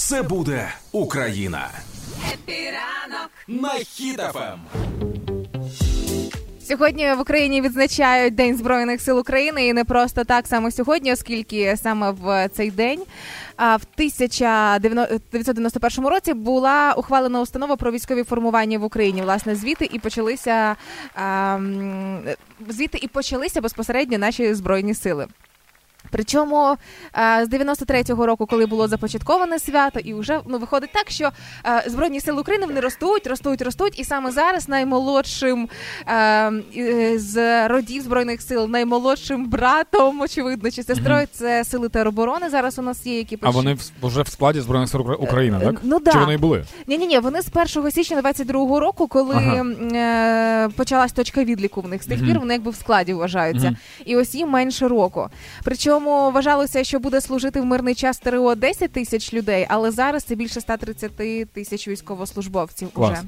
Все буде Україна. Happy ранок на Хіт FM. Сьогодні в Україні відзначають День збройних сил України, і не просто так саме сьогодні, оскільки саме в цей день в 1991 році була ухвалена установа про військові формування в Україні. Власне, звідти і почалися звідти і почалися безпосередньо наші збройні сили. Причому з 93-го року, коли було започатковане свято, і вже ну виходить так, що збройні сили України вони ростуть, ростуть, ростуть, і саме зараз наймолодшим з родів збройних сил, наймолодшим братом, очевидно, чи сестрою, це сили тероборони. Зараз у нас є, які А вони вже в складі збройних сил України, так? Ну да. Чи вони були? Ні, ні, ні. Вони з 1 січня 22-го року, коли ага. Е, почалась точка відліку в них з тих пір, вони якби в складі вважаються, і ось їм менше року. Причому. Причому вважалося, що буде служити в мирний час ТРО 10 тисяч людей, але зараз це більше 130 тисяч військовослужбовців. Клас. Уже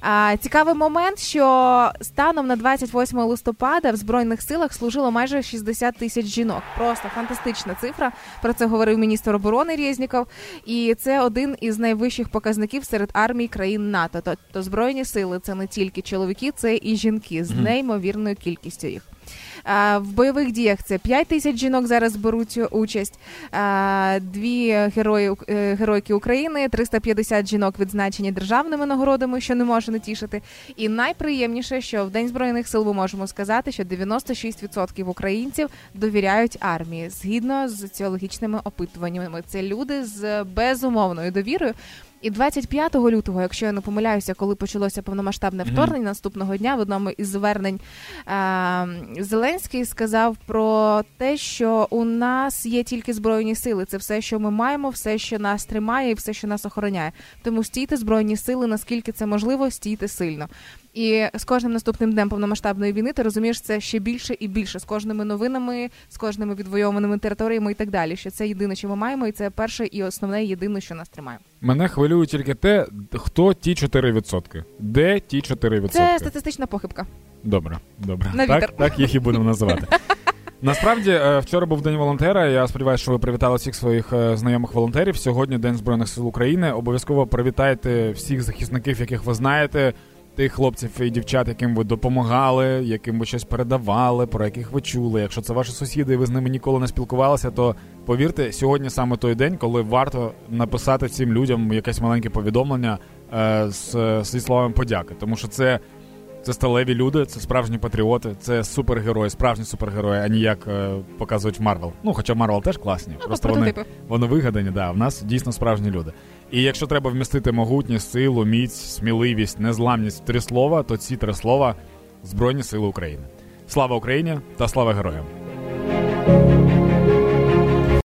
а, цікавий момент, що станом на 28 листопада в збройних силах служило майже 60 тисяч жінок. Просто фантастична цифра. Про це говорив міністр оборони Резніков. І це один із найвищих показників серед армій країн НАТО. Тобто збройні сили це не тільки чоловіки, це і жінки з неймовірною кількістю їх. В бойових діях це 5 тисяч жінок зараз беруть участь. Дві герої е, геройки України, 350 жінок відзначені державними нагородами, що не може не тішити. І найприємніше, що в День збройних сил ми можемо сказати, що 96% українців довіряють армії згідно з соціологічними опитуваннями. Це люди з безумовною довірою. І 25 лютого, якщо я не помиляюся, коли почалося повномасштабне вторгнення, mm-hmm. наступного дня в одному із звернень е- Зеленський сказав про те, що у нас є тільки збройні сили. Це все, що ми маємо, все, що нас тримає, і все, що нас охороняє. Тому стійте збройні сили, наскільки це можливо, стійте сильно. І з кожним наступним днем повномасштабної війни ти розумієш це ще більше і більше з кожними новинами, з кожними відвойованими територіями і так далі. Що це єдине, що ми маємо, і це перше і основне єдине, що нас тримає. Мене хвилює тільки те, хто ті 4%. Де ті 4%? Це статистична похибка. Добре, добре. На так, так їх і будемо називати. Насправді, е, вчора був день волонтера. Я сподіваюся, що ви привітали всіх своїх е, знайомих волонтерів. Сьогодні День Збройних сил України. Обов'язково привітайте всіх захисників, яких ви знаєте тих хлопців і дівчат, яким ви допомагали, яким ви щось передавали, про яких ви чули. Якщо це ваші сусіди, і ви з ними ніколи не спілкувалися, то повірте, сьогодні саме той день, коли варто написати цим людям якесь маленьке повідомлення е, з, зі словами подяки, тому що це. Це сталеві люди, це справжні патріоти, це супергерої, справжні супергерої, а не як е, показують Marvel. Ну, хоча Marvel теж класні, ну, просто вони вони вигадані. Да, в нас дійсно справжні люди. І якщо треба вмістити могутність, силу, міць, сміливість, незламність в три слова, то ці три слова Збройні Сили України. Слава Україні та слава героям!